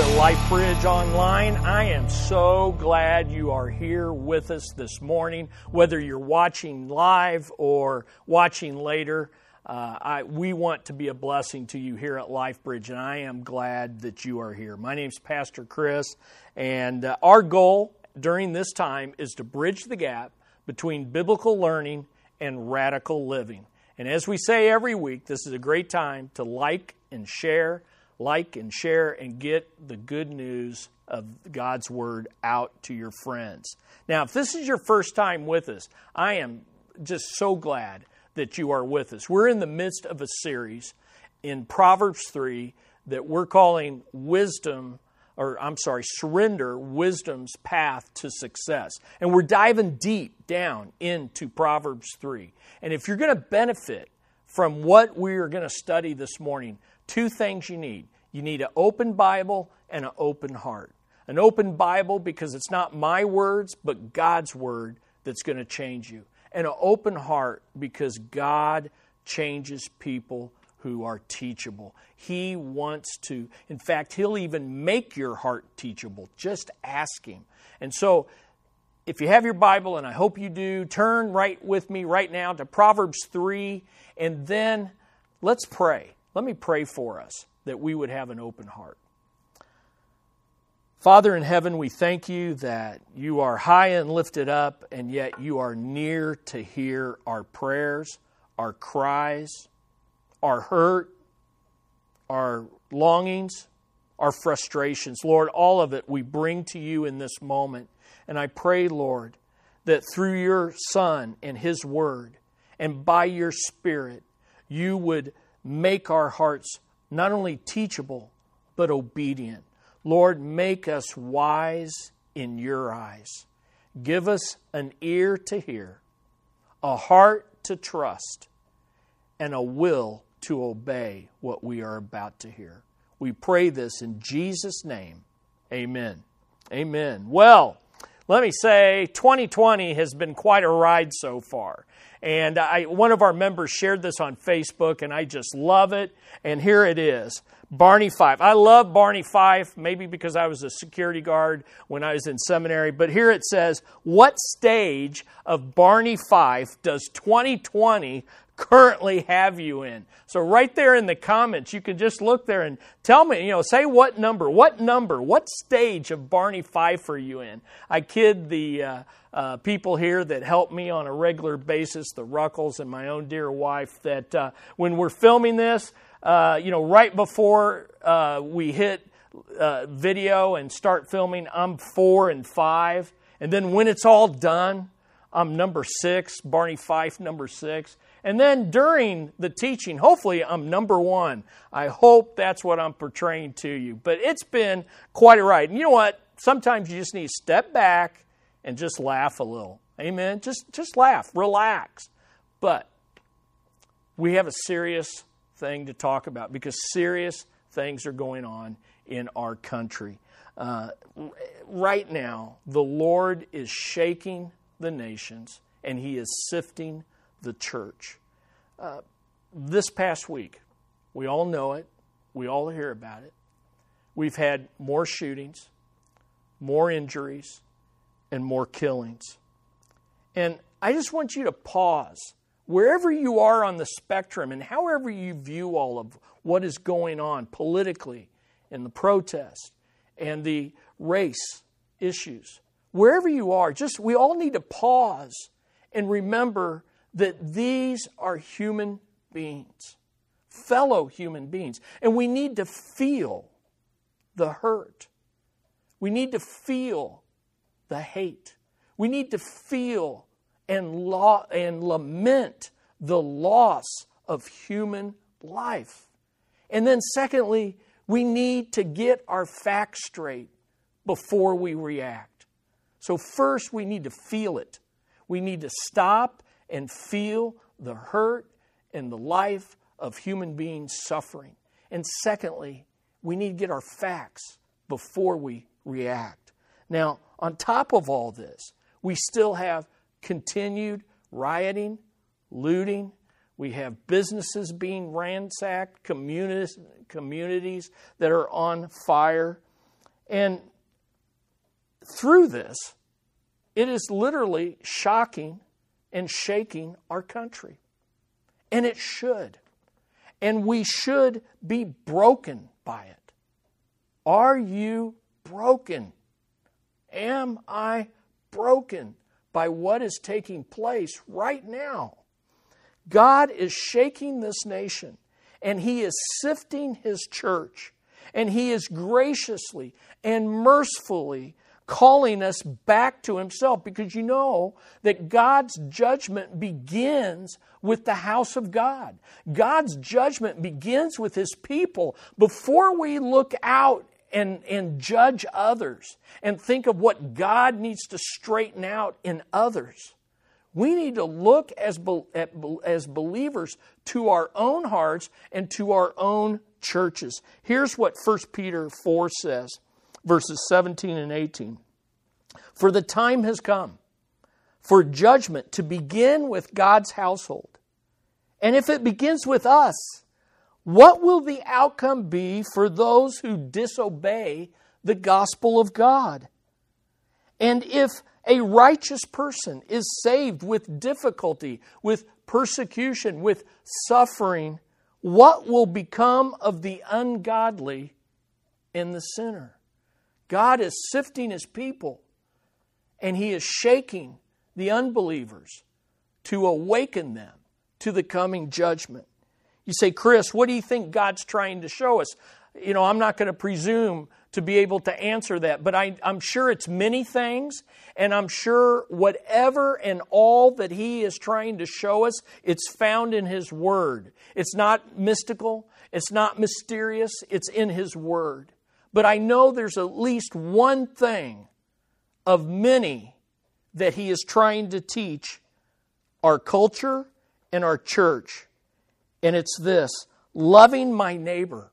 to LifeBridge Online. I am so glad you are here with us this morning, whether you're watching live or watching later. Uh, I, we want to be a blessing to you here at LifeBridge, and I am glad that you are here. My name is Pastor Chris, and uh, our goal during this time is to bridge the gap between biblical learning and radical living. And as we say every week, this is a great time to like and share like and share and get the good news of God's Word out to your friends. Now, if this is your first time with us, I am just so glad that you are with us. We're in the midst of a series in Proverbs 3 that we're calling Wisdom, or I'm sorry, Surrender Wisdom's Path to Success. And we're diving deep down into Proverbs 3. And if you're going to benefit from what we are going to study this morning, two things you need. You need an open Bible and an open heart. An open Bible because it's not my words, but God's word that's going to change you. And an open heart because God changes people who are teachable. He wants to, in fact, He'll even make your heart teachable. Just ask Him. And so, if you have your Bible, and I hope you do, turn right with me right now to Proverbs 3, and then let's pray. Let me pray for us that we would have an open heart. Father in heaven, we thank you that you are high and lifted up, and yet you are near to hear our prayers, our cries, our hurt, our longings, our frustrations. Lord, all of it we bring to you in this moment. And I pray, Lord, that through your Son and his word and by your Spirit, you would make our hearts not only teachable, but obedient. Lord, make us wise in your eyes. Give us an ear to hear, a heart to trust, and a will to obey what we are about to hear. We pray this in Jesus' name. Amen. Amen. Well, let me say 2020 has been quite a ride so far. And I, one of our members shared this on Facebook, and I just love it. And here it is Barney Fife. I love Barney Fife, maybe because I was a security guard when I was in seminary. But here it says, What stage of Barney Fife does 2020 currently have you in? So, right there in the comments, you can just look there and tell me, you know, say what number, what number, what stage of Barney Fife are you in? I kid the. Uh, uh, people here that help me on a regular basis, the Ruckles and my own dear wife, that uh, when we're filming this, uh, you know, right before uh, we hit uh, video and start filming, I'm four and five. And then when it's all done, I'm number six, Barney Fife, number six. And then during the teaching, hopefully I'm number one. I hope that's what I'm portraying to you. But it's been quite a ride. And you know what? Sometimes you just need to step back and just laugh a little. Amen. Just just laugh, relax. But we have a serious thing to talk about because serious things are going on in our country. Uh, right now, the Lord is shaking the nations and He is sifting the church. Uh, this past week, we all know it, we all hear about it. We've had more shootings, more injuries, and more killings. And I just want you to pause wherever you are on the spectrum and however you view all of what is going on politically in the protest and the race issues. Wherever you are, just we all need to pause and remember that these are human beings, fellow human beings, and we need to feel the hurt. We need to feel the hate. We need to feel and, law, and lament the loss of human life. And then, secondly, we need to get our facts straight before we react. So, first, we need to feel it. We need to stop and feel the hurt and the life of human beings suffering. And secondly, we need to get our facts before we react. Now, on top of all this, we still have continued rioting, looting. We have businesses being ransacked, communities, communities that are on fire. And through this, it is literally shocking and shaking our country. And it should. And we should be broken by it. Are you broken? Am I broken by what is taking place right now? God is shaking this nation and He is sifting His church and He is graciously and mercifully calling us back to Himself because you know that God's judgment begins with the house of God. God's judgment begins with His people. Before we look out and, and judge others and think of what God needs to straighten out in others, we need to look as, as believers to our own hearts and to our own churches. Here's what 1 Peter 4 says, verses 17 and 18. For the time has come for judgment to begin with God's household. And if it begins with us, what will the outcome be for those who disobey the gospel of God? And if a righteous person is saved with difficulty, with persecution, with suffering, what will become of the ungodly and the sinner? God is sifting his people and he is shaking the unbelievers to awaken them to the coming judgment. You say, Chris, what do you think God's trying to show us? You know, I'm not going to presume to be able to answer that, but I, am sure it's many things, and I'm sure whatever and all that He is trying to show us, it's found in His Word. It's not mystical, it's not mysterious, it's in His Word. But I know there's at least one thing of many that He is trying to teach our culture and our church, and it's this loving my neighbor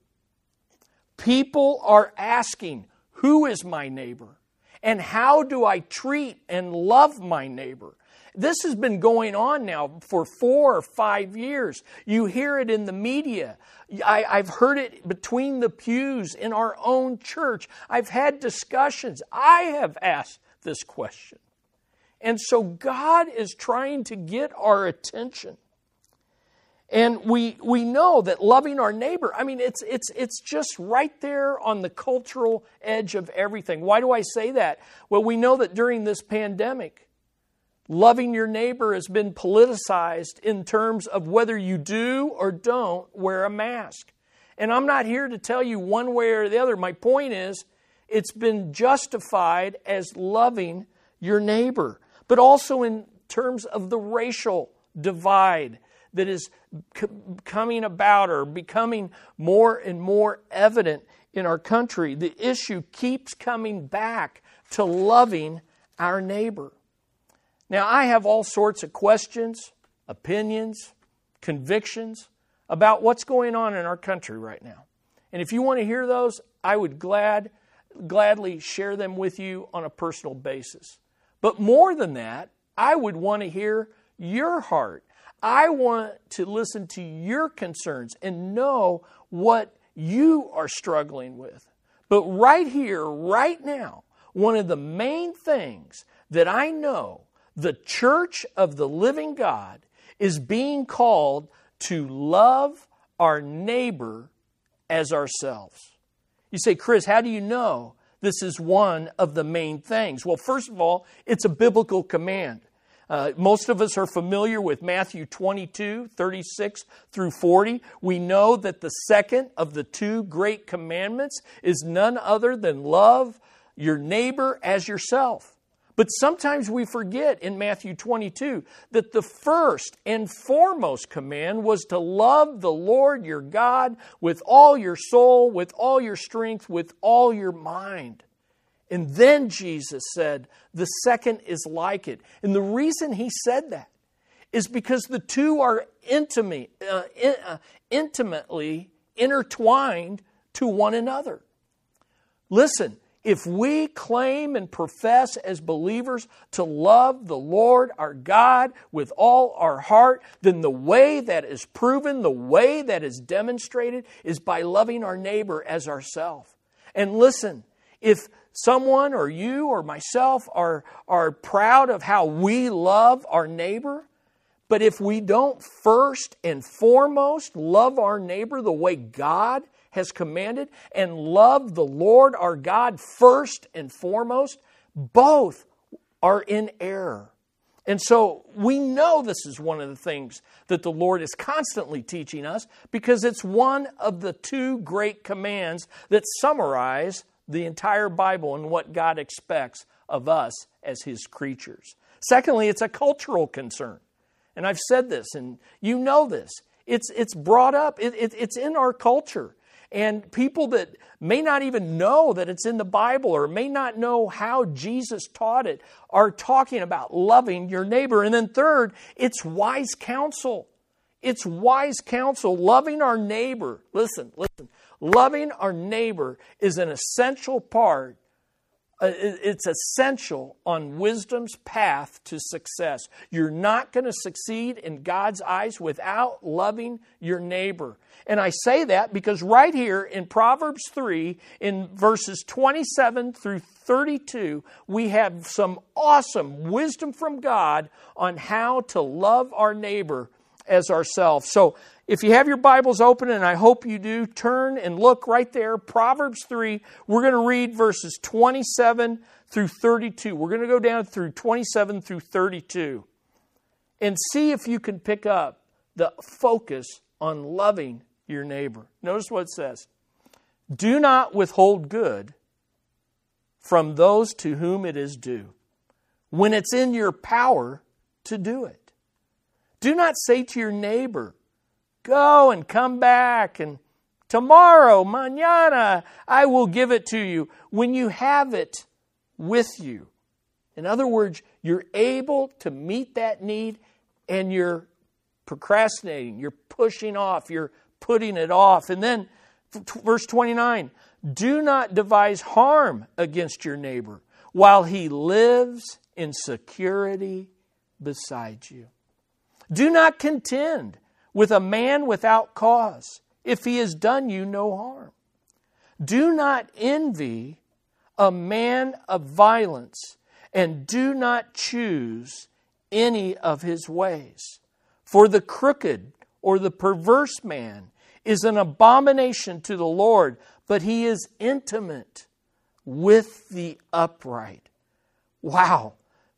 People are asking, Who is my neighbor? And how do I treat and love my neighbor? This has been going on now for four or five years. You hear it in the media. I, have heard it between the pews in our own church. I've had discussions. I have asked this question. And so God is trying to get our attention. And we, we know that loving our neighbor, I mean, it's, it's, it's just right there on the cultural edge of everything. Why do I say that? Well, we know that during this pandemic, loving your neighbor has been politicized in terms of whether you do or don't wear a mask. And I'm not here to tell you one way or the other. My point is, it's been justified as loving your neighbor, but also in terms of the racial divide that is coming about or becoming more and more evident in our country. The issue keeps coming back to loving our neighbor. Now, I have all sorts of questions, opinions, convictions about what's going on in our country right now. And if you want to hear those, I would glad, gladly share them with you on a personal basis. But more than that, I would want to hear your heart I want to listen to your concerns and know what you are struggling with. But right here, right now, one of the main things that I know the church of the living God is being called to love our neighbor as ourselves. You say, Chris, how do you know this is one of the main things? Well, first of all, it's a biblical command. Uh, most of us are familiar with Matthew 22, 36 through 40. We know that the second of the two great commandments is none other than love your neighbor as yourself. But sometimes we forget in Matthew 22 that the first and foremost command was to love the Lord your God with all your soul, with all your strength, with all your mind. And then Jesus said, the second is like it. And the reason he said that is because the two are intimate, uh, in, uh, intimately intertwined to one another. Listen, if we claim and profess as believers to love the Lord our God with all our heart, then the way that is proven, the way that is demonstrated, is by loving our neighbor as ourselves. And listen, if someone or you or myself are, are proud of how we love our neighbor, but if we don't first and foremost love our neighbor the way God has commanded and love the Lord our God first and foremost, both are in error. And so we know this is one of the things that the Lord is constantly teaching us because it's one of the two great commands that summarize the entire Bible and what God expects of us as His creatures. Secondly, it's a cultural concern. And I've said this, and you know this. It's, it's brought up, it, it, it's in our culture. And people that may not even know that it's in the Bible or may not know how Jesus taught it are talking about loving your neighbor. And then, third, it's wise counsel. It's wise counsel, loving our neighbor. Listen, listen. Loving our neighbor is an essential part Uh, it's essential on wisdom's path to success. You're not going to succeed in God's eyes without loving your neighbor. And I say that because right here in Proverbs 3, in verses 27 through 32, we have some awesome wisdom from God on how to love our neighbor as ourselves. So if you have your Bibles open, and I hope you do, turn and look right there, Proverbs 3. We're going to read verses 27 through 32. We're going to go down through 27 through 32 and see if you can pick up the focus on loving your neighbor. Notice what it says Do not withhold good from those to whom it is due, when it's in your power to do it. Do not say to your neighbor, Go and come back, and tomorrow, mañana, I will give it to you when you have it with you. In other words, you're able to meet that need and you're procrastinating, you're pushing off, you're putting it off. And then, verse 29 do not devise harm against your neighbor while he lives in security beside you. Do not contend with a man without cause, if he has done you no harm. Do not envy a man of violence, and do not choose any of his ways. For the crooked or the perverse man is an abomination to the Lord, but he is intimate with the upright. Wow.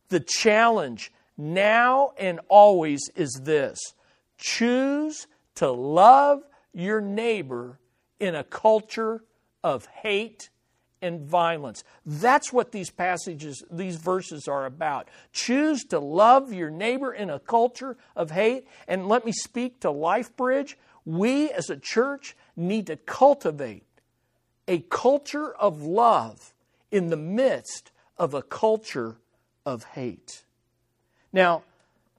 The challenge now and always is this Choose to love your neighbor in a culture of hate and violence. That's what these passages, these verses are about. Choose to love your neighbor in a culture of hate. And let me speak to LifeBridge. We as a church need to cultivate a culture of love in the midst of a culture of hate. Now,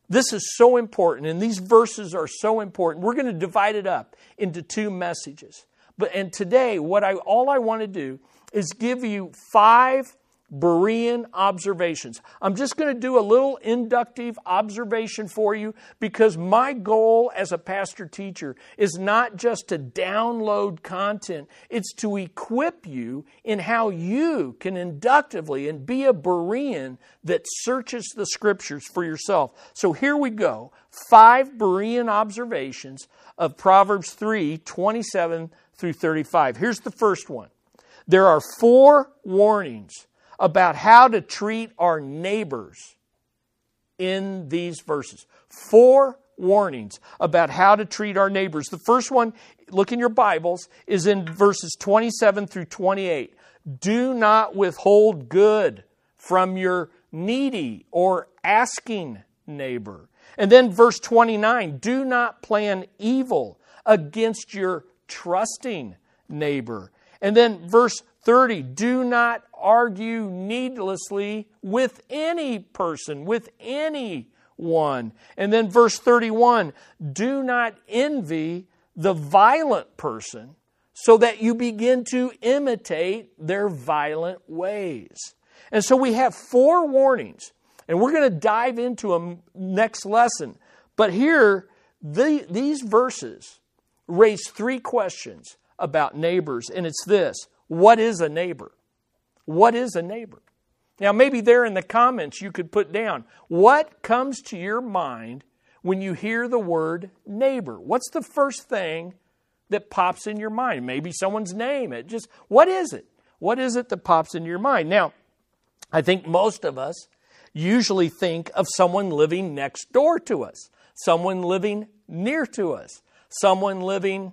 this is so important, and these verses are so important. We're going to divide it up into two messages. But and today, what I all I want to do is give you five Berean observations. I'm just going to do a little inductive observation for you because my goal as a pastor teacher is not just to download content, it's to equip you in how you can inductively and be a Berean that searches the scriptures for yourself. So here we go five Berean observations of Proverbs 3 27 through 35. Here's the first one there are four warnings about how to treat our neighbors in these verses. Four warnings about how to treat our neighbors. The first one, look in your Bibles, is in verses 27 through 28. Do not withhold good from your needy or asking neighbor. And then verse 29 do not plan evil against your trusting neighbor. And then verse 30 do not argue needlessly with any person, with anyone. And then verse 31 do not envy the violent person so that you begin to imitate their violent ways. And so we have four warnings, and we're going to dive into them next lesson. But here, the, these verses raise three questions about neighbors, and it's this what is a neighbor? what is a neighbor? Now, maybe there in the comments you could put down what comes to your mind when you hear the word neighbor? What's the first thing that pops in your mind? Maybe someone's name. It just, what is it? What is it that pops in your mind? Now, I think most of us usually think of someone living next door to us, someone living near to us, someone living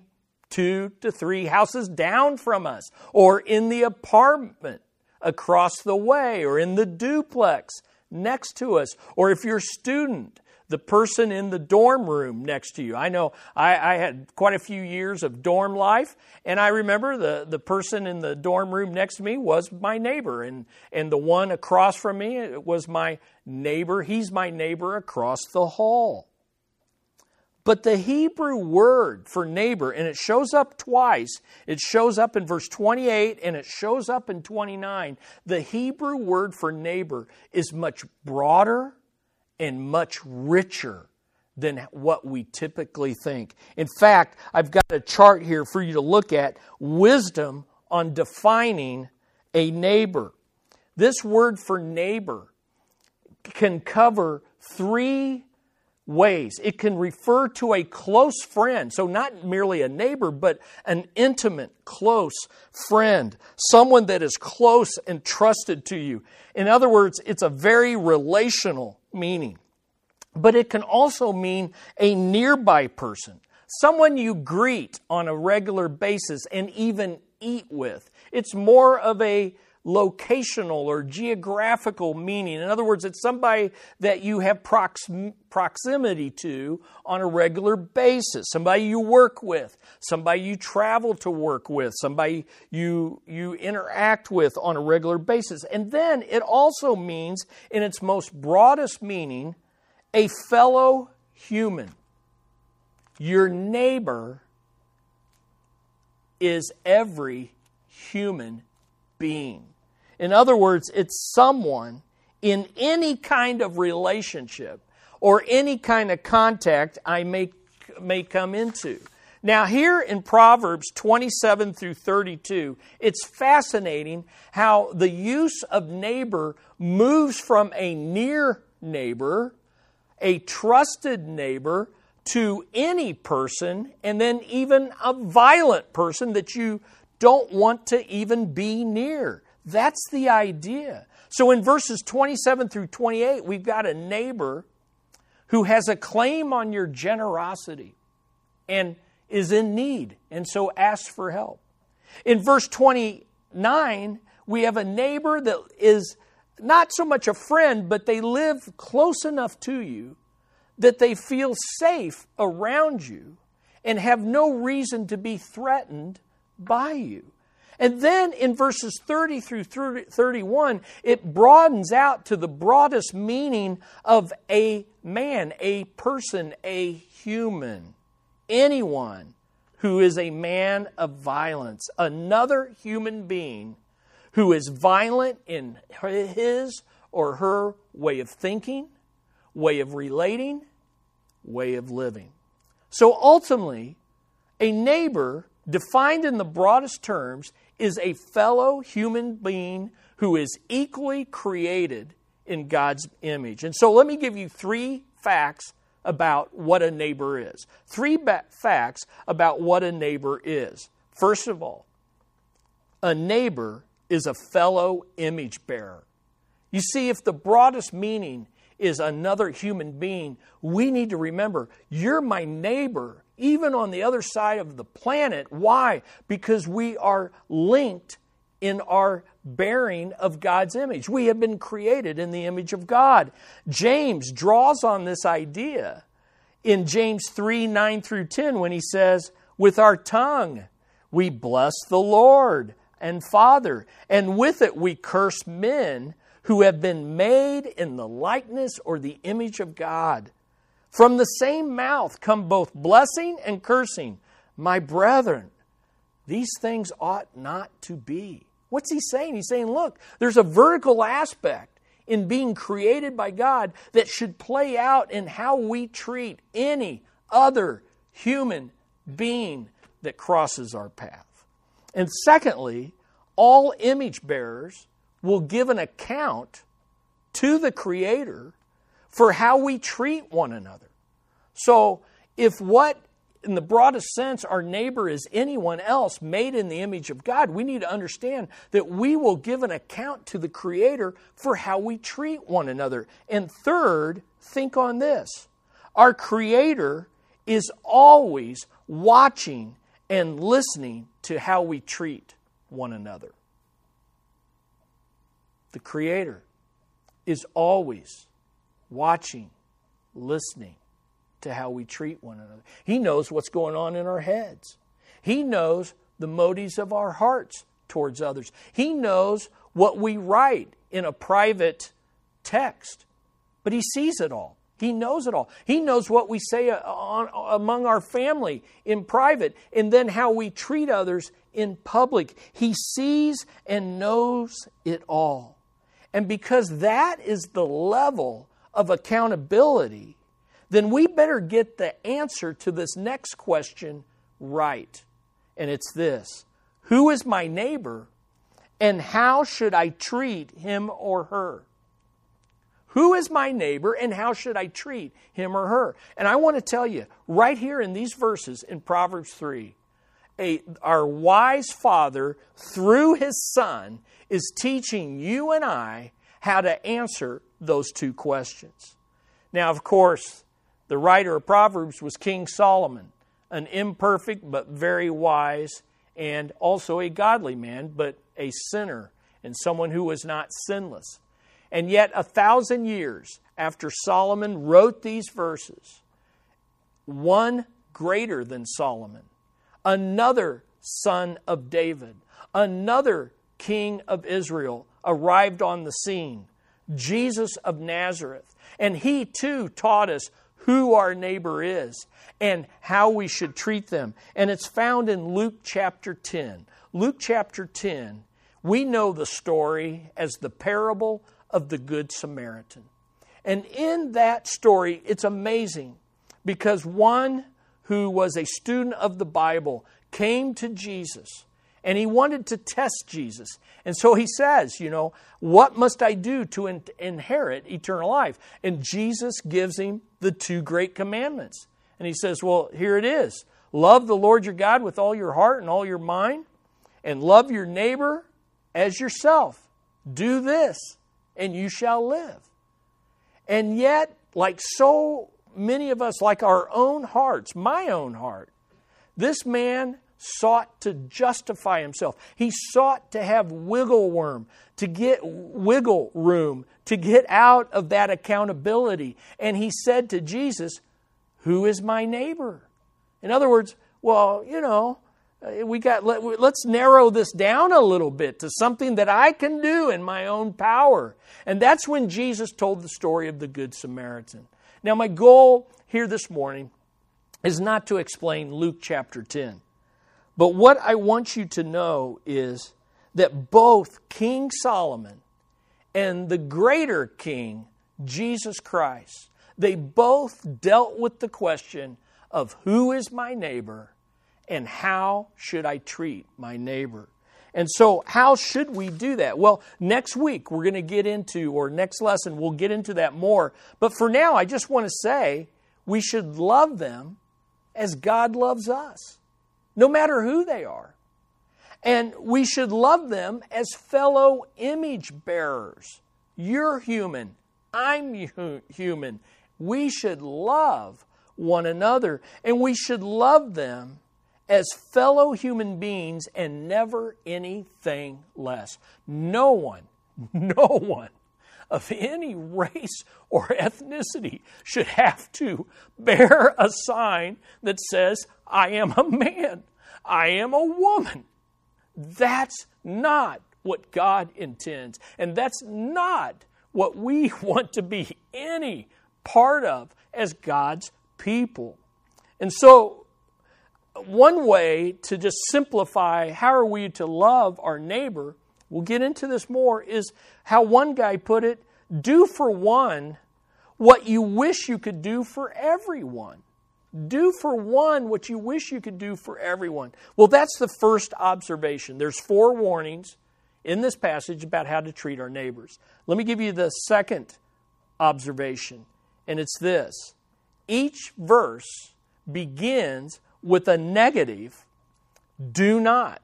two to three houses down from us, or in the apartment across the way or in the duplex next to us. Or if you're a student, the person in the dorm room next to you. I know I, I, had quite a few years of dorm life, and I remember the, the person in the dorm room next to me was my neighbor, and, and the one across from me was my neighbor. He's my neighbor across the hall. But the Hebrew word for neighbor, and it shows up twice, it shows up in verse 28 and it shows up in 29. The Hebrew word for neighbor is much broader and much richer than what we typically think. In fact, I've got a chart here for you to look at wisdom on defining a neighbor. This word for neighbor can cover three ways. It can refer to a close friend, so not merely a neighbor, but an intimate, close friend, someone that is close and trusted to you. In other words, it's a very relational meaning. But it can also mean a nearby person, someone you greet on a regular basis and even eat with. It's more of a locational or geographical meaning. In other words, it's somebody that you have prox- proximity to on a regular basis, somebody you work with, somebody you travel to work with, somebody you, you interact with on a regular basis. And then it also means, in its most broadest meaning, a fellow human. Your neighbor is every human being. In other words, it's someone in any kind of relationship or any kind of contact I may, may come into. Now, here in Proverbs 27 through 32, it's fascinating how the use of neighbor moves from a near neighbor, a trusted neighbor, to any person, and then even a violent person that you don't want to even be near. That's the idea. So in verses 27 through 28, we've got a neighbor who has a claim on your generosity and is in need and so asks for help. In verse 29, we have a neighbor that is not so much a friend, but they live close enough to you that they feel safe around you and have no reason to be threatened by you. And then in verses 30 through 31, it broadens out to the broadest meaning of a man, a person, a human, anyone who is a man of violence, another human being who is violent in his or her way of thinking, way of relating, way of living. So ultimately, a neighbor, defined in the broadest terms, is a fellow human being who is equally created in God's image. And so let me give you three facts about what a neighbor is. Three ba- facts about what a neighbor is. First of all, a neighbor is a fellow image bearer. You see, if the broadest meaning is another human being, we need to remember you're my neighbor even on the other side of the planet. Why? Because we are linked in our bearing of God's image. We have been created in the image of God. James draws on this idea in James 3 9 through 10 when he says, With our tongue we bless the Lord and Father, and with it we curse men who have been made in the likeness or the image of God. From the same mouth come both blessing and cursing. My brethren, these things ought not to be. What's he saying? He's saying, look, there's a vertical aspect in being created by God that should play out in how we treat any other human being that crosses our path. And secondly, all image bearers will give an account to the Creator for how we treat one another. So, if what, in the broadest sense, our neighbor is anyone else made in the image of God, we need to understand that we will give an account to the Creator for how we treat one another. And third, think on this our Creator is always watching and listening to how we treat one another. The Creator is always watching, listening to how we treat one another. He knows what's going on in our heads. He knows the motives of our hearts towards others. He knows what we write in a private text, but He sees it all. He knows it all. He knows what we say uh, on, among our family in private and then how we treat others in public. He sees and knows it all. And because that is the level of accountability, then we better get the answer to this next question right. And it's this Who is my neighbor, and how should I treat him or her? Who is my neighbor and how should I treat him or her? And I want to tell you, right here in these verses in Proverbs 3, a, our wise father, through his son, is teaching you and I how to answer those two questions. Now, of course, the writer of Proverbs was King Solomon, an imperfect but very wise and also a godly man, but a sinner and someone who was not sinless. And yet, a thousand years after Solomon wrote these verses, one greater than Solomon, another son of David, another king of Israel arrived on the scene, Jesus of Nazareth. And he too taught us who our neighbor is and how we should treat them. And it's found in Luke chapter 10. Luke chapter 10, we know the story as the parable of the Good Samaritan. And in that story, it's amazing because one who was a student of the Bible came to Jesus and he wanted to test Jesus. And so he says, You know, what must I do to in- inherit eternal life? And Jesus gives him the two great commandments. And he says, Well, here it is love the Lord your God with all your heart and all your mind, and love your neighbor as yourself. Do this, and you shall live. And yet, like so many of us, like our own hearts, my own heart, this man sought to justify himself. He sought to have wiggle worm, to get wiggle room, to get out of that accountability. And he said to Jesus, Who is my neighbor? In other words, well, you know, we got let, us narrow this down a little bit to something that I can do in my own power. And that's when Jesus told the story of the good Samaritan. Now my goal here this morning is not to explain Luke chapter 10. But what I want you to know is that both King Solomon and the greater king Jesus Christ they both dealt with the question of who is my neighbor and how should I treat my neighbor? And so, how should we do that? Well, next week we're going to get into, or next lesson, we'll get into that more. But for now, I just want to say we should love them as God loves us, no matter who they are. And we should love them as fellow image bearers. You're human, I'm human. We should love one another, and we should love them as fellow human beings and never anything less. No one, no one of any race or ethnicity should have to bear a sign that says, I am a man, I am a woman. That's not what God intends. And that's not what we want to be any part of as God's people. And so one way to just simplify how are we to love our neighbor, we'll get into this more, is how one guy put it do for one what you wish you could do for everyone. Do for one what you wish you could do for everyone. Well, that's the first observation. There's four warnings in this passage about how to treat our neighbors. Let me give you the second observation, and it's this each verse begins with a negative do not.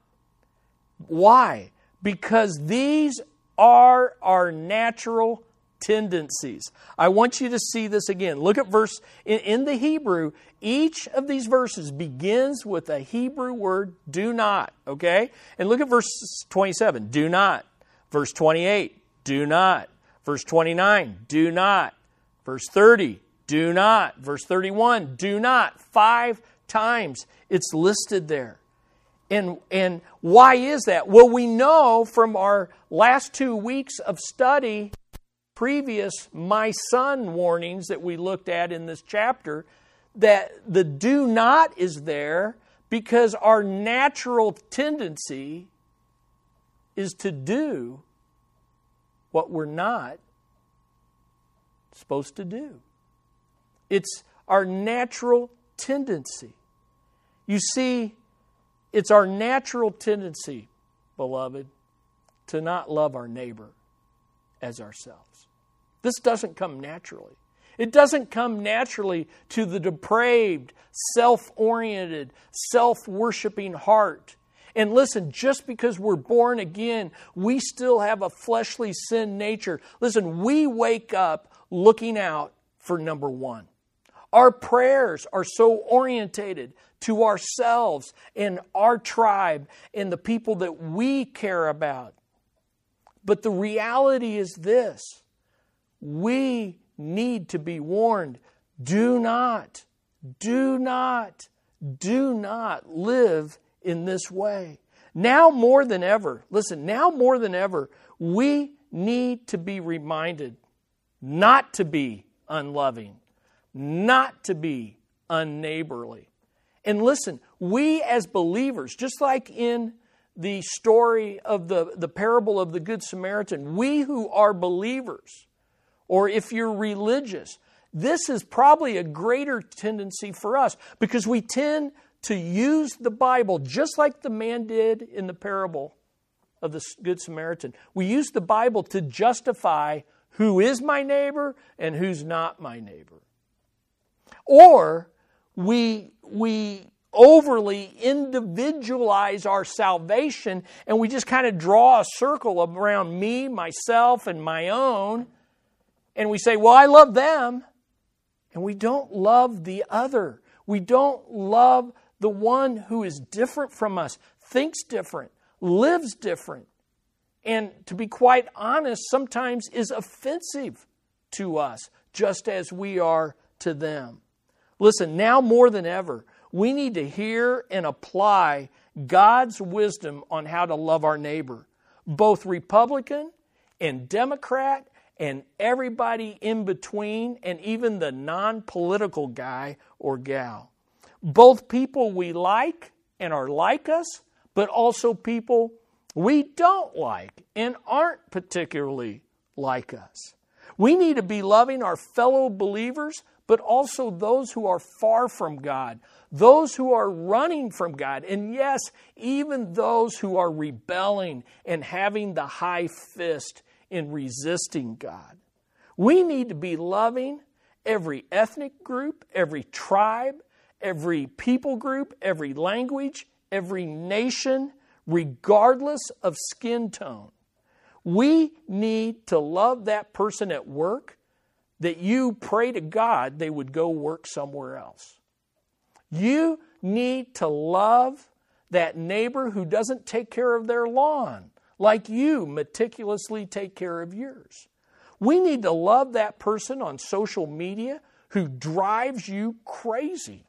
Why? Because these are our natural tendencies. I want you to see this again. Look at verse in, in, the Hebrew, each of these verses begins with a Hebrew word do not, okay? And look at verse 27, do not. Verse 28, do not. Verse 29, do not. Verse 30, do not. Verse 31, do not. Five times it's listed there. And, and why is that? Well, we know from our last two weeks of study, previous my son warnings that we looked at in this chapter, that the do not is there because our natural tendency is to do what we're not supposed to do. It's our natural tendency. You see, it's our natural tendency, beloved, to not love our neighbor as ourselves. This doesn't come naturally. It doesn't come naturally to the depraved, self oriented, self worshiping heart. And listen, just because we're born again, we still have a fleshly sin nature. Listen, we wake up looking out for number one. Our prayers are so orientated to ourselves and our tribe and the people that we care about. But the reality is this we need to be warned do not, do not, do not live in this way. Now more than ever, listen, now more than ever, we need to be reminded not to be unloving, not to be unneighborly. And listen, we as believers, just like in the story of the, the parable of the Good Samaritan, we who are believers, or if you're religious, this is probably a greater tendency for us because we tend to use the Bible just like the man did in the parable of the Good Samaritan. We use the Bible to justify who is my neighbor and who's not my neighbor. Or we, we overly individualize our salvation and we just kind of draw a circle around me, myself, and my own. And we say, well, I love them. And we don't love the other. We don't love the one who is different from us, thinks different, lives different, and to be quite honest, sometimes is offensive to us, just as we are to them. Listen, now more than ever, we need to hear and apply God's wisdom on how to love our neighbor, both Republican and Democrat and everybody in between, and even the non political guy or gal. Both people we like and are like us, but also people we don't like and aren't particularly like us. We need to be loving our fellow believers, but also those who are far from God, those who are running from God, and yes, even those who are rebelling and having the high fist in resisting God. We need to be loving every ethnic group, every tribe, every people group, every language, every nation regardless of skin tone. We need to love that person at work that you pray to God they would go work somewhere else. You need to love that neighbor who doesn't take care of their lawn like you meticulously take care of yours. We need to love that person on social media who drives you crazy.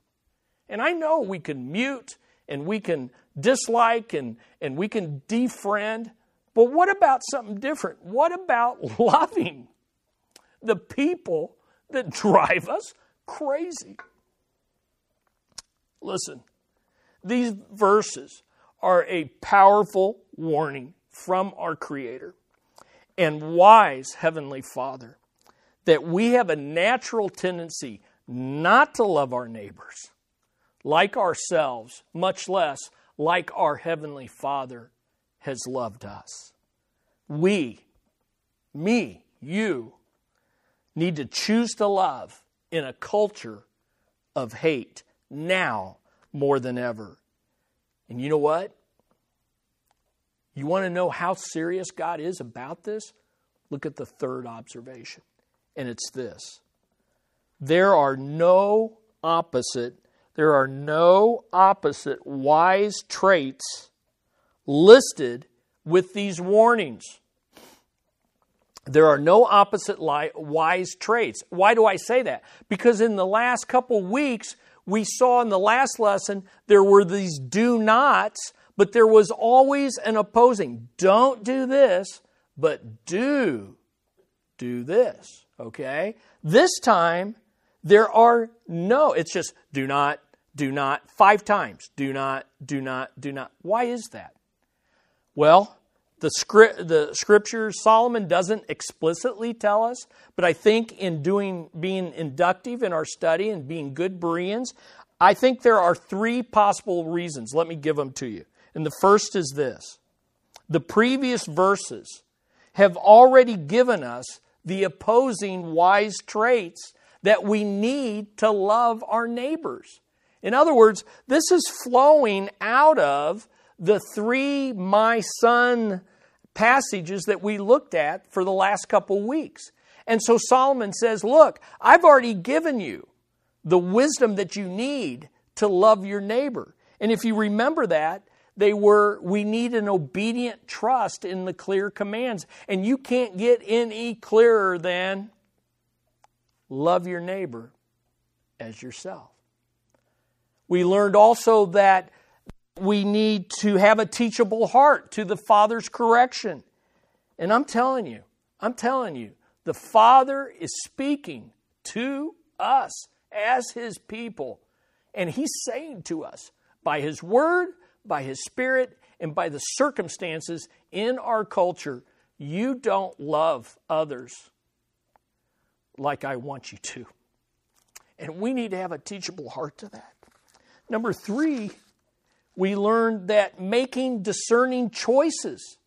And I know we can mute and we can dislike and, and we can defriend. But what about something different? What about loving the people that drive us crazy? Listen, these verses are a powerful warning from our Creator and wise Heavenly Father that we have a natural tendency not to love our neighbors like ourselves, much less like our Heavenly Father has loved us. we, me, you, need to choose to love in a culture of hate now more than ever. And you know what? You want to know how serious God is about this? Look at the third observation, and it's this there are no opposite there are no opposite wise traits listed with these warnings. There are no opposite wise traits. Why do I say that? Because in the last couple weeks, we saw in the last lesson there were these do nots, but there was always an opposing. Don't do this, but do do this. Okay? This time, there are no, it's just do not, do not, five times. Do not, do not, do not. Why is that? Well, the, script, the scriptures, Solomon doesn't explicitly tell us, but I think in doing, being inductive in our study and being good Bereans, I think there are three possible reasons. Let me give them to you. And the first is this the previous verses have already given us the opposing wise traits that we need to love our neighbors. In other words, this is flowing out of the three my son passages that we looked at for the last couple weeks. And so Solomon says, Look, I've already given you the wisdom that you need to love your neighbor. And if you remember that, they were, we need an obedient trust in the clear commands. And you can't get any clearer than love your neighbor as yourself. We learned also that we need to have a teachable heart to the Father's correction. And I'm telling you, I'm telling you, the Father is speaking to us as His people. And He's saying to us by His Word, by His Spirit, and by the circumstances in our culture, you don't love others like I want you to. And we need to have a teachable heart to that. Number three, we learned that making discerning choices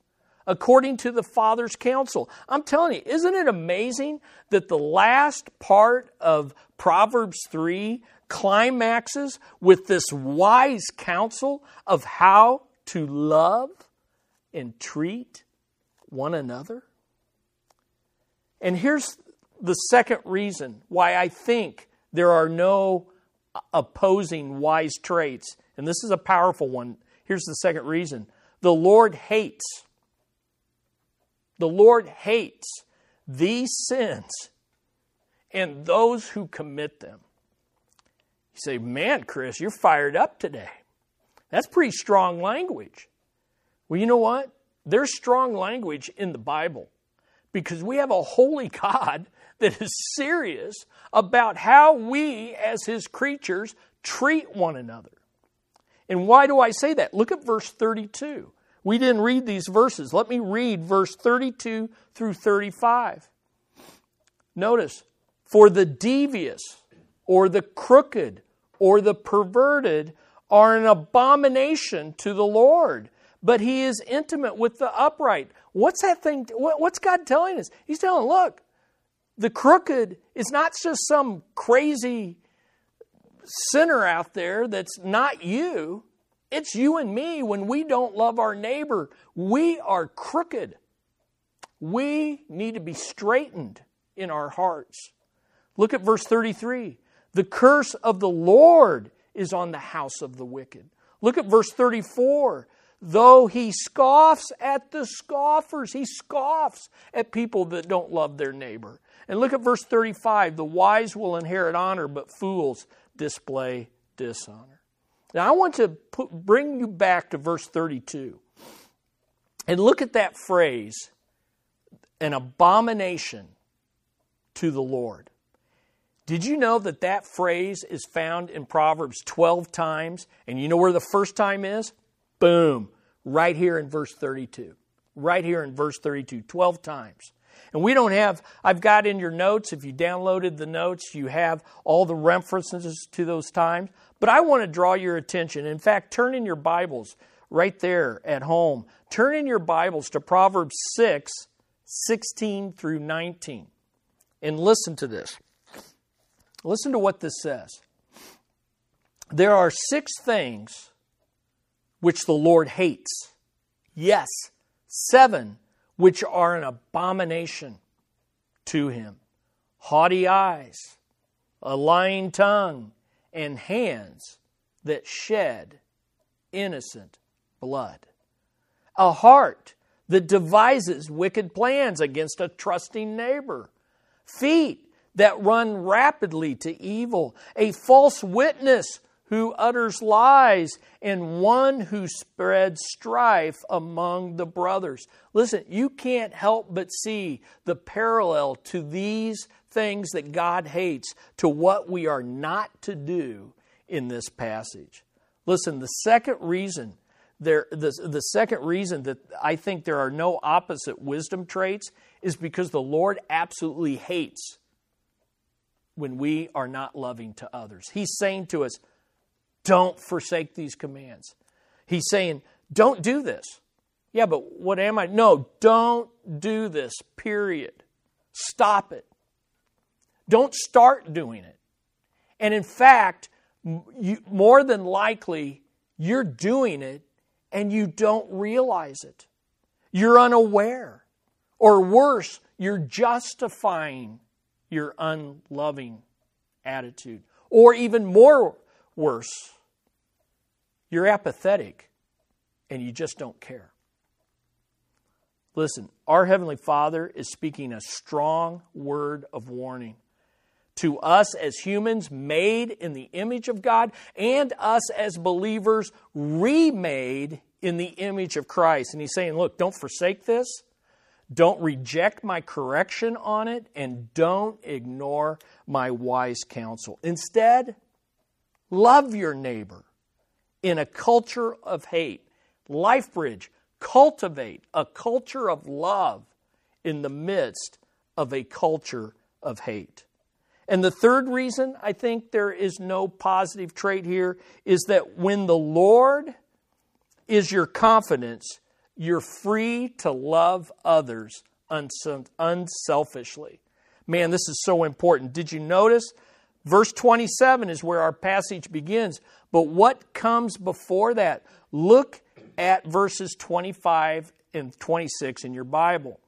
according to the Father's counsel. I'm telling you, isn't it amazing that the last part of Proverbs 3 climaxes with this wise counsel of how to love and treat one another? And here's the second reason why I think there are no opposing wise traits, and this is a powerful one. Here's the second reason the Lord hates. The Lord hates these sins and those who commit them. You say, man, Chris, you're fired up today. That's pretty strong language. Well, you know what? There's strong language in the Bible because we have a holy God that is serious about how we, as his creatures, treat one another. And why do I say that? Look at verse 32. We didn't read these verses. Let me read verse 32 through 35. Notice, for the devious, or the crooked, or the perverted are an abomination to the Lord, but he is intimate with the upright. What's that thing? What's God telling us? He's telling, look, the crooked is not just some crazy sinner out there that's not you. It's you and me when we don't love our neighbor. We are crooked. We need to be straightened in our hearts. Look at verse 33. The curse of the Lord is on the house of the wicked. Look at verse 34. Though he scoffs at the scoffers, he scoffs at people that don't love their neighbor. And look at verse 35 the wise will inherit honor, but fools display dishonor. Now, I want to put, bring you back to verse 32 and look at that phrase an abomination to the Lord. Did you know that that phrase is found in Proverbs 12 times? And you know where the first time is? Boom, right here in verse 32. Right here in verse 32, 12 times. And we don't have, I've got in your notes, if you downloaded the notes, you have all the references to those times. But I want to draw your attention. In fact, turn in your Bibles right there at home. Turn in your Bibles to Proverbs 6 16 through 19. And listen to this. Listen to what this says. There are six things which the Lord hates. Yes, seven which are an abomination to him haughty eyes, a lying tongue, and hands that shed innocent blood. A heart that devises wicked plans against a trusting neighbor. Feet that run rapidly to evil. A false witness who utters lies, and one who spreads strife among the brothers. Listen, you can't help but see the parallel to these things that God hates to what we are not to do in this passage. Listen, the second reason there, the, the second reason that I think there are no opposite wisdom traits is because the Lord absolutely hates when we are not loving to others. He's saying to us, don't forsake these commands. He's saying, don't do this. Yeah, but what am I? No, don't do this, period. Stop it. Don't start doing it. And in fact, you, more than likely, you're doing it and you don't realize it. You're unaware. Or worse, you're justifying your unloving attitude. Or even more worse, you're apathetic and you just don't care. Listen, our Heavenly Father is speaking a strong word of warning to us as humans made in the image of God and us as believers remade in the image of Christ. And he's saying, look, don't forsake this. Don't reject my correction on it and don't ignore my wise counsel. Instead, love your neighbor in a culture of hate. LifeBridge, cultivate a culture of love in the midst of a culture of hate. And the third reason I think there is no positive trait here is that when the Lord is your confidence, you're free to love others unselfishly. Man, this is so important. Did you notice? Verse 27 is where our passage begins. But what comes before that? Look at verses 25 and 26 in your Bible.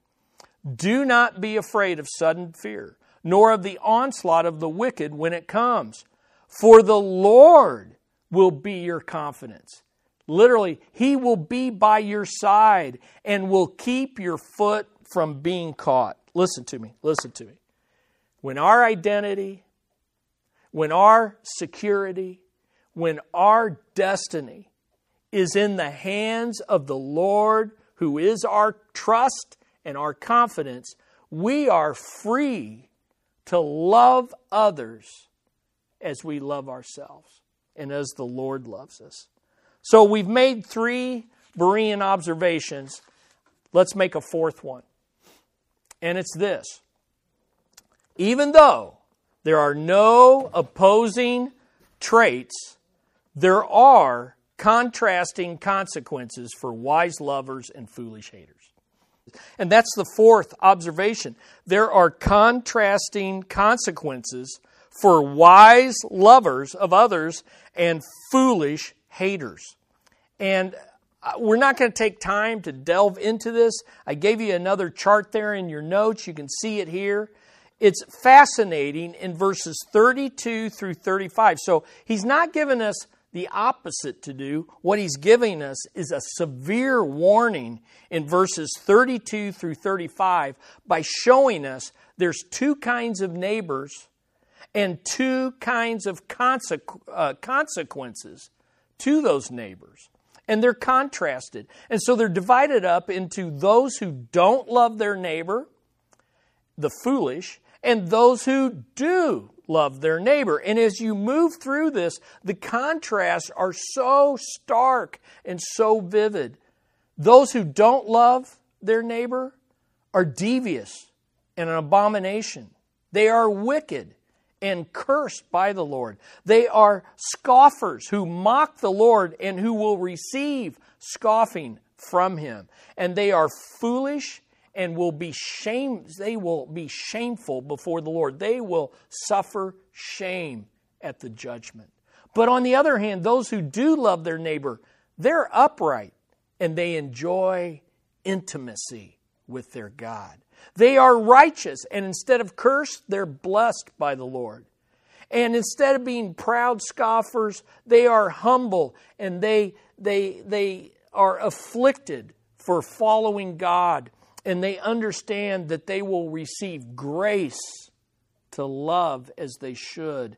Do not be afraid of sudden fear nor of the onslaught of the wicked when it comes. For the Lord will be your confidence. Literally, He will be by your side and will keep your foot from being caught. Listen to me, listen to me. When our identity, when our security, when our destiny is in the hands of the Lord, who is our trust and our confidence, we are free to love others as we love ourselves and as the Lord loves us. So we've made three Berean observations. Let's make a fourth one. And it's this even though there are no opposing traits, there are contrasting consequences for wise lovers and foolish haters. And that's the fourth observation. There are contrasting consequences for wise lovers of others and foolish haters. And uh, we're not going to take time to delve into this. I gave you another chart there in your notes. You can see it here. It's fascinating in verses 32 through 35. So he's not given us the opposite to do. What he's giving us is a severe warning in verses 32 through 35 by showing us there's two kinds of neighbors and two kinds of consequ- uh, consequences to those neighbors. And they're contrasted. And so they're divided up into those who don't love their neighbor, the foolish, and those who do love their neighbor. And as you move through this, the contrasts are so stark and so vivid. Those who don't love their neighbor are devious and an abomination. They are wicked and cursed by the Lord. They are scoffers who mock the Lord and who will receive scoffing from him. And they are foolish and will be shame they will be shameful before the Lord. They will suffer shame at the judgment. But on the other hand, those who do love their neighbor, they're upright and they enjoy intimacy with their God. They are righteous, and instead of cursed, they're blessed by the Lord. And instead of being proud scoffers, they are humble and they, they, they are afflicted for following God. And they understand that they will receive grace to love as they should.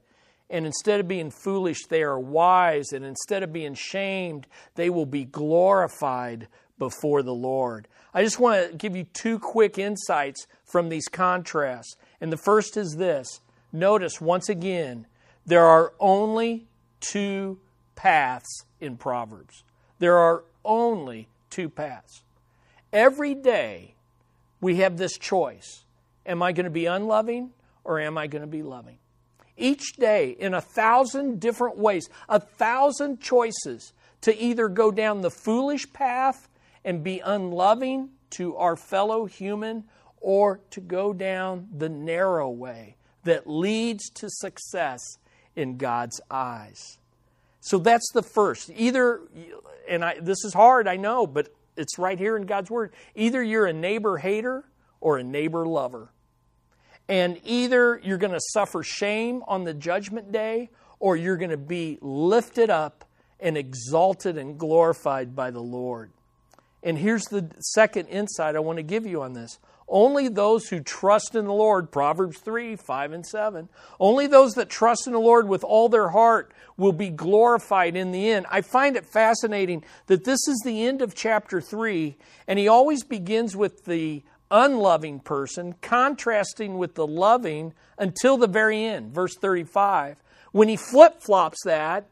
And instead of being foolish, they are wise. And instead of being shamed, they will be glorified before the Lord. I just want to give you two quick insights from these contrasts. And the first is this notice once again, there are only two paths in Proverbs. There are only two paths. Every day, we have this choice Am I going to be unloving or am I going to be loving? Each day, in a thousand different ways, a thousand choices to either go down the foolish path and be unloving to our fellow human or to go down the narrow way that leads to success in God's eyes. So that's the first. Either, and I, this is hard, I know, but it's right here in God's Word. Either you're a neighbor hater or a neighbor lover. And either you're going to suffer shame on the judgment day or you're going to be lifted up and exalted and glorified by the Lord. And here's the second insight I want to give you on this. Only those who trust in the Lord, Proverbs 3 5 and 7, only those that trust in the Lord with all their heart will be glorified in the end. I find it fascinating that this is the end of chapter 3, and he always begins with the unloving person, contrasting with the loving until the very end, verse 35. When he flip flops that,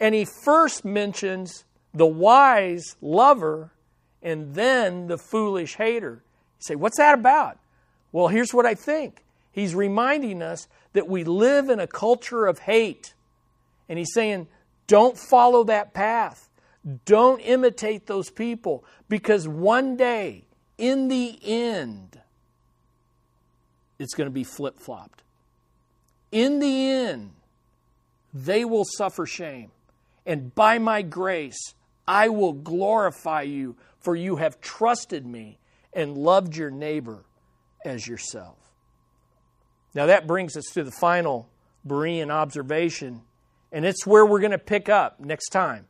and he first mentions the wise lover and then the foolish hater. You say, what's that about? Well, here's what I think. He's reminding us that we live in a culture of hate. And he's saying, don't follow that path. Don't imitate those people because one day, in the end, it's going to be flip flopped. In the end, they will suffer shame. And by my grace, I will glorify you for you have trusted me and loved your neighbor as yourself. Now, that brings us to the final Berean observation, and it's where we're going to pick up next time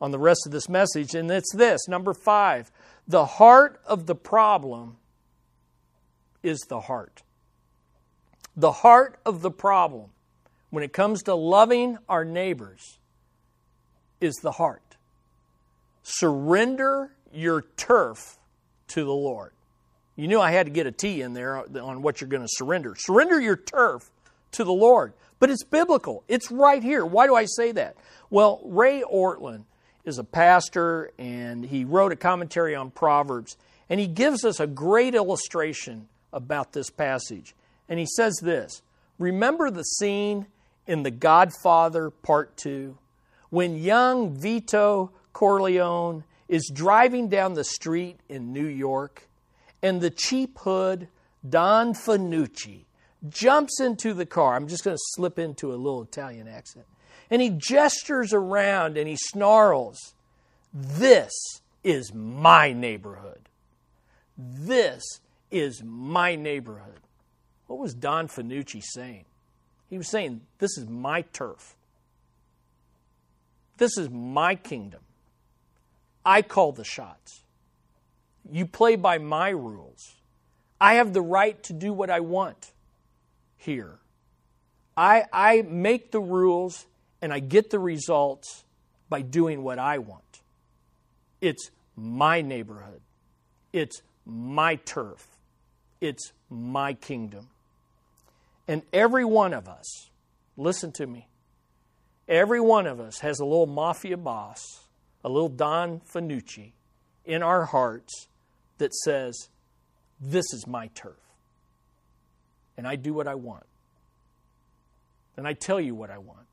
on the rest of this message, and it's this number five the heart of the problem is the heart. The heart of the problem, when it comes to loving our neighbors, is the heart. Surrender your turf to the Lord. You knew I had to get a T in there on what you're going to surrender. Surrender your turf to the Lord. But it's biblical, it's right here. Why do I say that? Well, Ray Ortlund is a pastor and he wrote a commentary on Proverbs. And he gives us a great illustration about this passage. And he says this Remember the scene in The Godfather Part 2 when young Vito Corleone is driving down the street in New York, and the cheap hood, Don Fanucci, jumps into the car. I'm just going to slip into a little Italian accent. And he gestures around and he snarls, This is my neighborhood. This is my neighborhood. What was Don Fanucci saying? He was saying, This is my turf. This is my kingdom. I call the shots. You play by my rules. I have the right to do what I want here. I, I make the rules and I get the results by doing what I want. It's my neighborhood, it's my turf, it's my kingdom. And every one of us, listen to me, every one of us has a little mafia boss a little Don Fanucci in our hearts that says, This is my turf. And I do what I want. And I tell you what I want.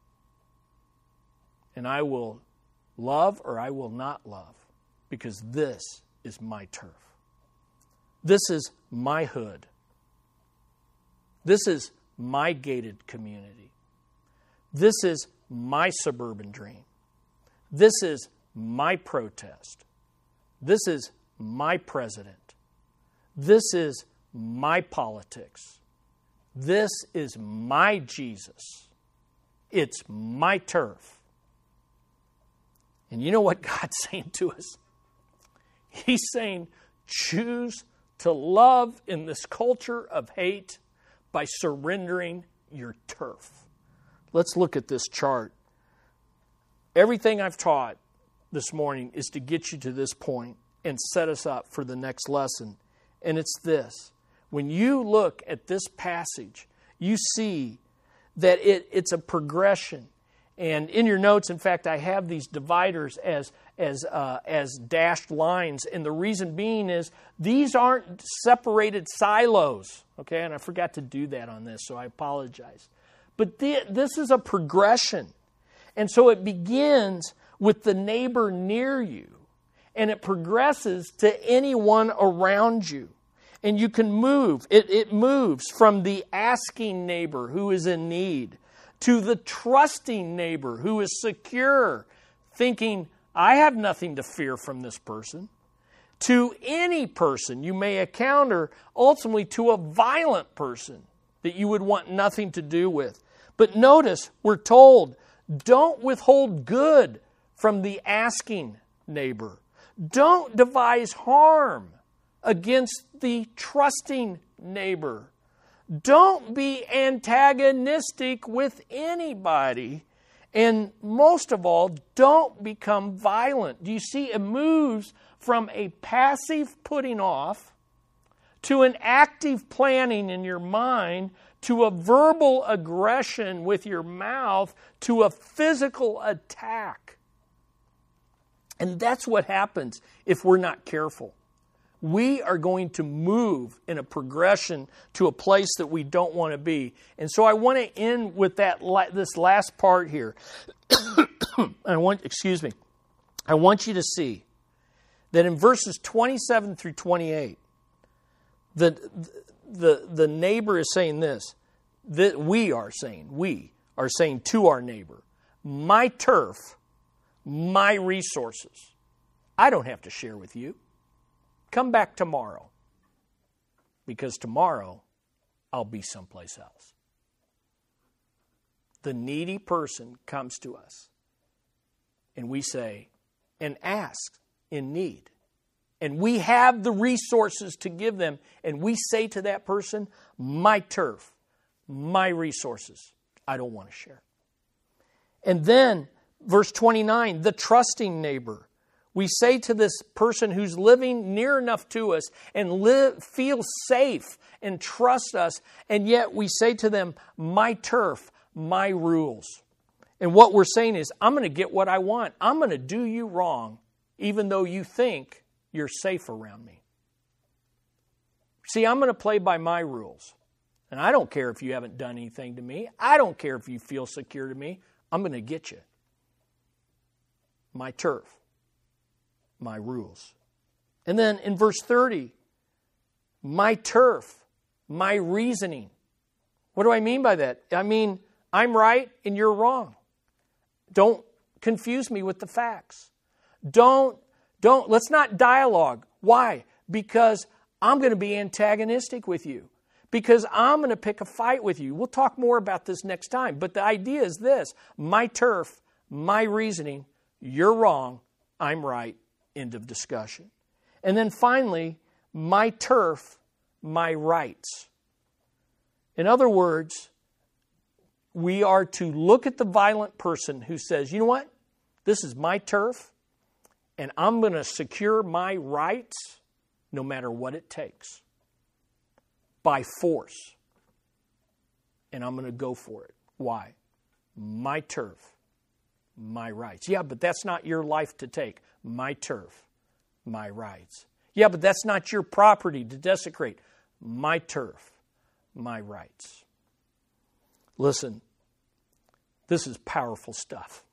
And I will love or I will not love because this is my turf. This is my hood. This is my gated community. This is my suburban dream. This is my protest. This is my president. This is my politics. This is my Jesus. It's my turf. And you know what God's saying to us? He's saying, choose to love in this culture of hate by surrendering your turf. Let's look at this chart. Everything I've taught this morning is to get you to this point and set us up for the next lesson. And it's this when you look at this passage, you see that it, it's a progression. And in your notes, in fact, I have these dividers as as uh, as dashed lines, and the reason being is these aren't separated silos. Okay, and I forgot to do that on this, so I apologize. But this is a progression, and so it begins with the neighbor near you, and it progresses to anyone around you and you can move. It, it moves from the asking neighbor who is in need to the trusting neighbor who is secure, thinking, I have nothing to fear from this person, to any person you may encounter, ultimately to a violent person that you would want nothing to do with. But notice, we're told, don't withhold good from the asking neighbor. Don't devise harm against the trusting neighbor. Don't be antagonistic with anybody. And most of all, don't become violent. Do you see? It moves from a passive putting off to an active planning in your mind to a verbal aggression with your mouth to a physical attack. And that's what happens if we're not careful we are going to move in a progression to a place that we don't want to be. And so I want to end with that this last part here. I want excuse me. I want you to see that in verses 27 through 28 the the the neighbor is saying this that we are saying we are saying to our neighbor my turf my resources I don't have to share with you Come back tomorrow because tomorrow I'll be someplace else. The needy person comes to us and we say, and ask in need. And we have the resources to give them. And we say to that person, My turf, my resources, I don't want to share. And then, verse 29, the trusting neighbor we say to this person who's living near enough to us and live, feel safe and trust us, and yet we say to them, My turf, my rules. And what we're saying is, I'm going to get what I want. I'm going to do you wrong, even though you think you're safe around me. See, I'm going to play by my rules. And I don't care if you haven't done anything to me. I don't care if you feel secure to me. I'm going to get you. My turf my rules. And then in verse 30, my turf, my reasoning. What do I mean by that? I mean, I'm right and you're wrong. Don't confuse me with the facts. Don't, don't, let's not dialogue. Why? Because I'm going to be antagonistic with you. Because I'm going to pick a fight with you. We'll talk more about this next time. But the idea is this my turf, my reasoning, you're wrong, I'm right, End of discussion. And then finally, my turf, my rights. In other words, we are to look at the violent person who says, you know what? This is my turf, and I'm going to secure my rights no matter what it takes by force. And I'm going to go for it. Why? My turf, my rights. Yeah, but that's not your life to take my turf, my rights. Yeah, but that's not your property to desecrate. My turf, my rights. Listen, This is powerful stuff.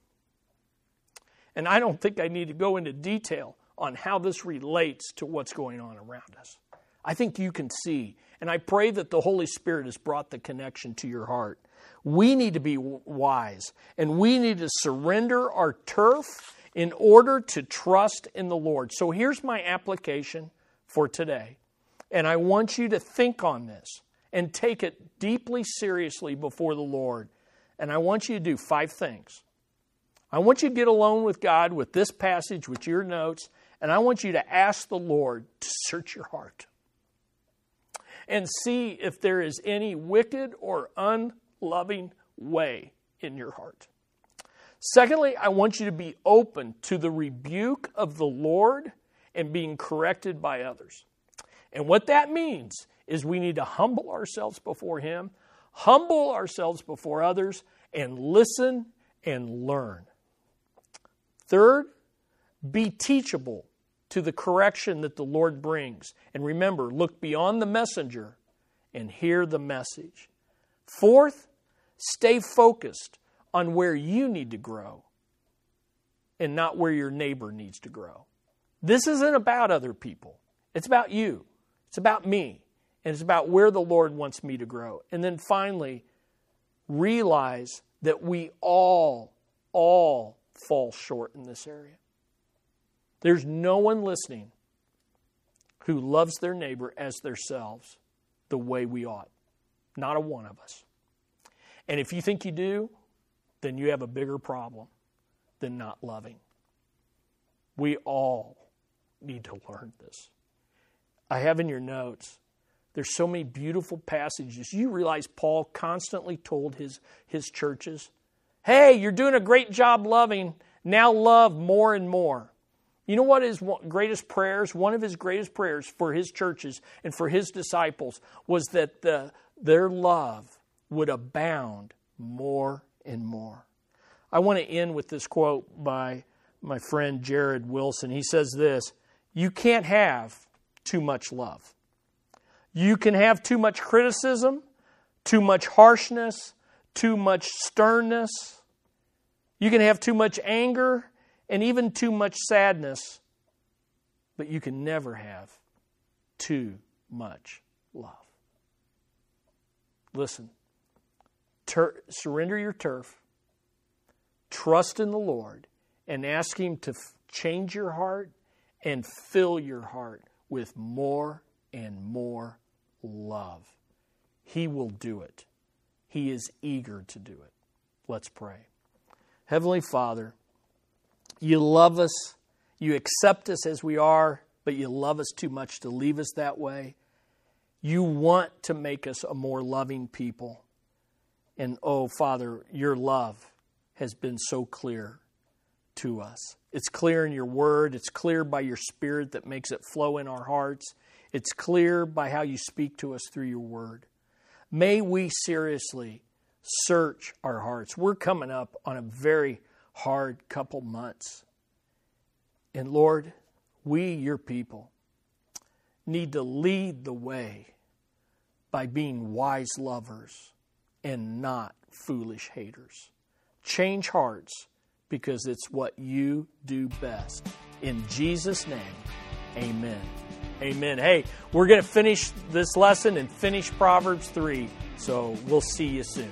And I don't think I need to go into detail on how this relates to what's going on around us. I think you can see, and I pray that the Holy Spirit has brought the connection to your heart. We need to be wise, and we need to surrender our turf in order to trust in the Lord. So here's my application for today. And I want you to think on this and take it deeply seriously before the Lord. And I want you to do five things. I want you to get alone with God with this passage, with your notes, and I want you to ask the Lord to search your heart and see if there is any wicked or unloving way in your heart. Secondly, I want you to be open to the rebuke of the Lord and being corrected by others. And what that means is we need to humble ourselves before Him, humble ourselves before others, and listen and learn. Third, be teachable to the correction that the Lord brings. And remember, look beyond the messenger and hear the message. Fourth, stay focused on where you need to grow and not where your neighbor needs to grow. This isn't about other people, it's about you, it's about me, and it's about where the Lord wants me to grow. And then finally, realize that we all, all fall short in this area. There's no one listening who loves their neighbor as themselves the way we ought. Not a one of us. And if you think you do, then you have a bigger problem than not loving. We all need to learn this. I have in your notes, there's so many beautiful passages. You realize Paul constantly told his, his churches, hey, you're doing a great job loving. Now love more and more. You know what his greatest prayers, one of his greatest prayers for his churches and for his disciples was that the, their love would abound more and more. I want to end with this quote by my friend Jared Wilson. He says this You can't have too much love. You can have too much criticism, too much harshness, too much sternness. You can have too much anger and even too much sadness, but you can never have too much love. Listen, tur- surrender your turf, trust in the Lord, and ask Him to f- change your heart and fill your heart with more and more love. He will do it. He is eager to do it. Let's pray. Heavenly Father, you love us. You accept us as we are, but you love us too much to leave us that way. You want to make us a more loving people. And oh, Father, your love has been so clear to us. It's clear in your word, it's clear by your spirit that makes it flow in our hearts, it's clear by how you speak to us through your word. May we seriously search our hearts. We're coming up on a very hard couple months. And Lord, we, your people, need to lead the way by being wise lovers and not foolish haters. Change hearts because it's what you do best. In Jesus' name, amen. Amen. Hey, we're going to finish this lesson and finish Proverbs 3, so we'll see you soon.